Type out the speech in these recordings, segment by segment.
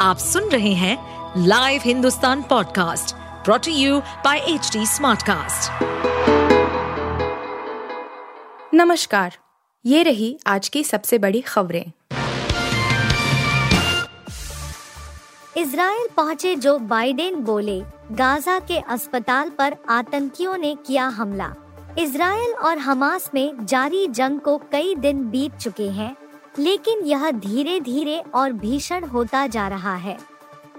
आप सुन रहे हैं live Hindustan podcast brought to you by H Smartcast. नमस्कार ये रही आज की सबसे बड़ी खबरें। इसराइल पहुँचे जो बाइडेन बोले गाजा के अस्पताल पर आतंकियों ने किया हमला। इसराइल और हमास में जारी जंग को कई दिन बीत चुके हैं। लेकिन यह धीरे धीरे और भीषण होता जा रहा है।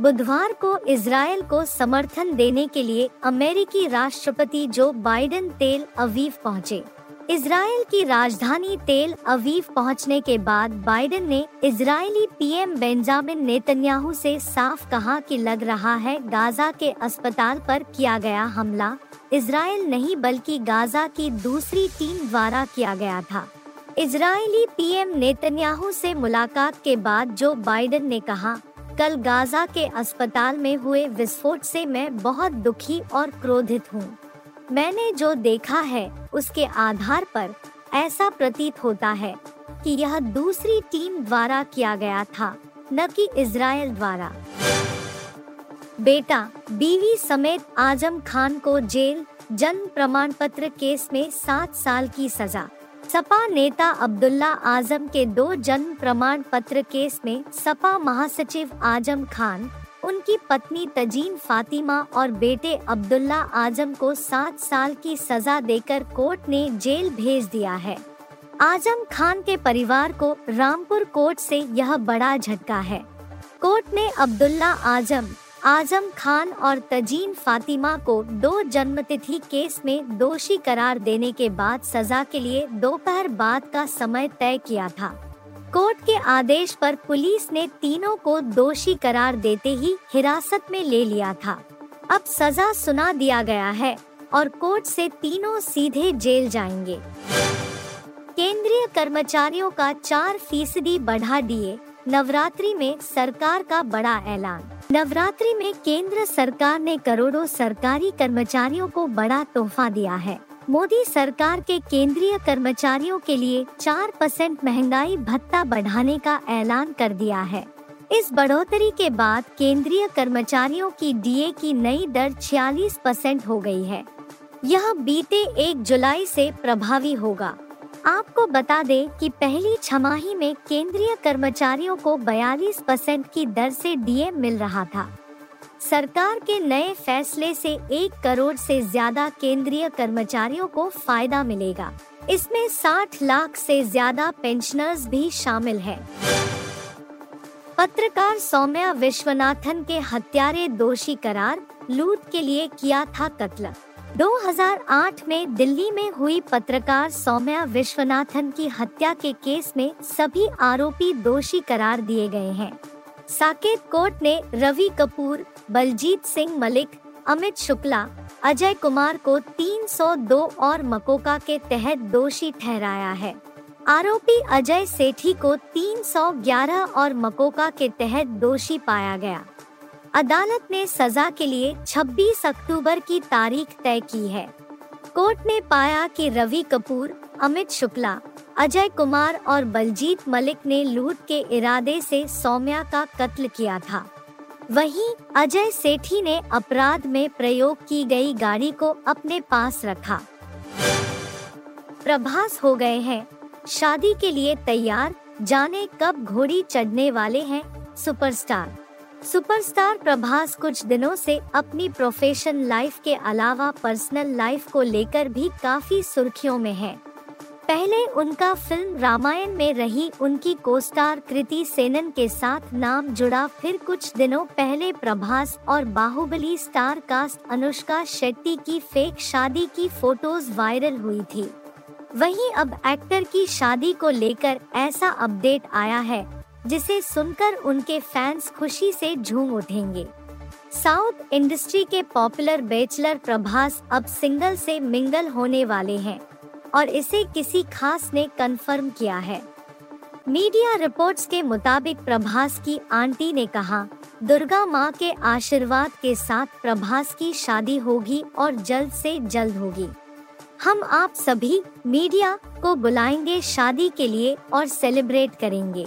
बुधवार को इसराइल को समर्थन देने के लिए अमेरिकी राष्ट्रपति जो बाइडेन तेल अवीव पहुँचे। इसराइल की राजधानी तेल अवीव पहुँचने के बाद बाइडेन ने इजरायली पीएम बेंजामिन नेतन्याहू से साफ़ कहा कि लग रहा है गाजा के अस्पताल पर किया गया हमला। इसराइल नहीं बल्कि गाजा की दूसरी टीम द्वारा किया गया था। इजरायली पीएम नेतन्याहू से मुलाकात के बाद जो बाइडेन ने कहा, कल गाजा के अस्पताल में हुए विस्फोट से मैं बहुत दुखी और क्रोधित हूँ। मैंने जो देखा है, उसके आधार पर ऐसा प्रतीत होता है कि यह दूसरी टीम द्वारा किया गया था, न कि इसराइल द्वारा। बेटा, बीवी समेत आज़म खान को जेल, जन्म प्रमाण पत्र केस में सात साल की सजा। सपा नेता अब्दुल्ला आज़म के दो जन्म प्रमाण पत्र केस में सपा महासचिव आज़म खान, उनकी पत्नी तजीन फातिमा और बेटे अब्दुल्ला आज़म को सात साल की सजा देकर कोर्ट ने जेल भेज दिया है। आज़म खान के परिवार को रामपुर कोर्ट से यह बड़ा झटका है। कोर्ट ने अब्दुल्ला आज़म आज़म खान और तजीन फातिमा को दो जन्मतिथि केस में दोषी करार देने के बाद सजा के लिए दोपहर बाद का समय तय किया था। कोर्ट के आदेश पर पुलिस ने तीनों को दोषी करार देते ही हिरासत में ले लिया था। अब सजा सुना दिया गया है और कोर्ट से तीनों सीधे जेल जाएँगे। केंद्रीय कर्मचारियों का चार फ़ीसदी बढ़ा दिए नवरात्रि में सरकार का बड़ा ऐलान। नवरात्रि में केंद्र सरकार ने करोड़ों सरकारी कर्मचारियों को बड़ा तोहफा दिया है। मोदी सरकार के केंद्रीय कर्मचारियों के लिए चार परसेंट महँगाई भत्ता बढ़ाने का ऐलान कर दिया है। इस बढ़ोतरी के बाद केंद्रीय कर्मचारियों की डीए की नई दर 46 परसेंट हो गई है। यह बीते एक जुलाई से प्रभावी होगा। आपको बता दें कि पहली छमाही में केंद्रीय कर्मचारियों को 42 परसेंट की दर से डीए मिल रहा था। सरकार के नए फैसले से एक करोड़ से ज़्यादा केंद्रीय कर्मचारियों को फ़ायदा मिलेगा। इसमें 60 लाख से ज़्यादा पेंशनर्स भी शामिल है। पत्रकार सौम्या विश्वनाथन के हत्यारे दोषी करार, लूट के लिए किया था कत्ल। 2008 में दिल्ली में हुई पत्रकार सौम्या विश्वनाथन की हत्या के केस में सभी आरोपी दोषी करार दिए गए हैं। साकेत कोर्ट ने रवि कपूर, बलजीत सिंह मलिक, अमित शुक्ला, अजय कुमार को 302 और मकोका के तहत दोषी ठहराया है। आरोपी अजय सेठी को 311 और मकोका के तहत दोषी पाया गया। अदालत ने सजा के लिए 26 अक्टूबर की तारीख तय की है। कोर्ट ने पाया कि रवि कपूर, अमित शुक्ला, अजय कुमार और बलजीत मलिक ने लूट के इरादे से सौम्या का कत्ल किया था। वहीं अजय सेठी ने अपराध में प्रयोग की गई गाड़ी को अपने पास रखा। प्रभास हो गए हैं। शादी के लिए तैयार, जाने कब घोड़ी चढ़ने वाले हैं सुपरस्टार। सुपरस्टार प्रभास कुछ दिनों से अपनी प्रोफेशन लाइफ के अलावा पर्सनल लाइफ को लेकर भी काफ़ी सुर्खियों में है। पहले उनका फ़िल्म रामायण में रही उनकी कोस्टार कृति सेनन के साथ नाम जुड़ा, फिर कुछ दिनों पहले प्रभास और बाहुबली स्टार कास्ट अनुष्का शेट्टी की फेक शादी की फ़ोटोज़ वायरल हुई थी। वहीं अब एक्टर की शादी को लेकर ऐसा अपडेट आया है। जिसे सुनकर उनके फैंस खुशी से झूम उठेंगे। साउथ इंडस्ट्री के पॉपुलर बैचलर प्रभास अब सिंगल से मिंगल होने वाले हैं और इसे किसी खास ने कंफर्म किया है। मीडिया रिपोर्ट्स के मुताबिक प्रभास की आंटी ने कहा, दुर्गा माँ के आशीर्वाद के साथ प्रभास की शादी होगी और जल्द से जल्द होगी। हम आप सभी मीडिया को बुलाएँगे शादी के लिए और सेलिब्रेट करेंगे।